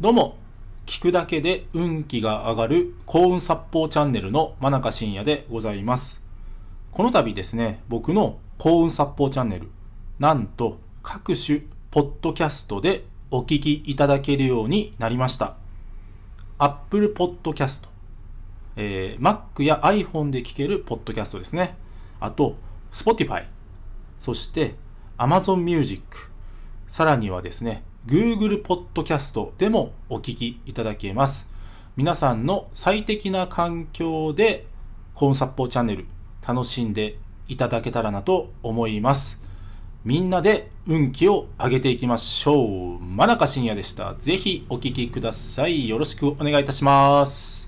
どうも、聞くだけで運気が上がる幸運殺法チャンネルの真中信也でございます。この度ですね、僕の幸運殺法チャンネル、なんと各種ポッドキャストでお聞きいただけるようになりました。Apple Podcast、えー Mac や iPhone で聞けるポッドキャストですね。あと、Spotify、そして Amazon Music、さらにはですね、Google Podcast でもお聞きいただけます。皆さんの最適な環境で、コーンサッポーチャンネル楽しんでいただけたらなと思います。みんなで運気を上げていきましょう。真中信也でした。ぜひお聞きください。よろしくお願いいたします。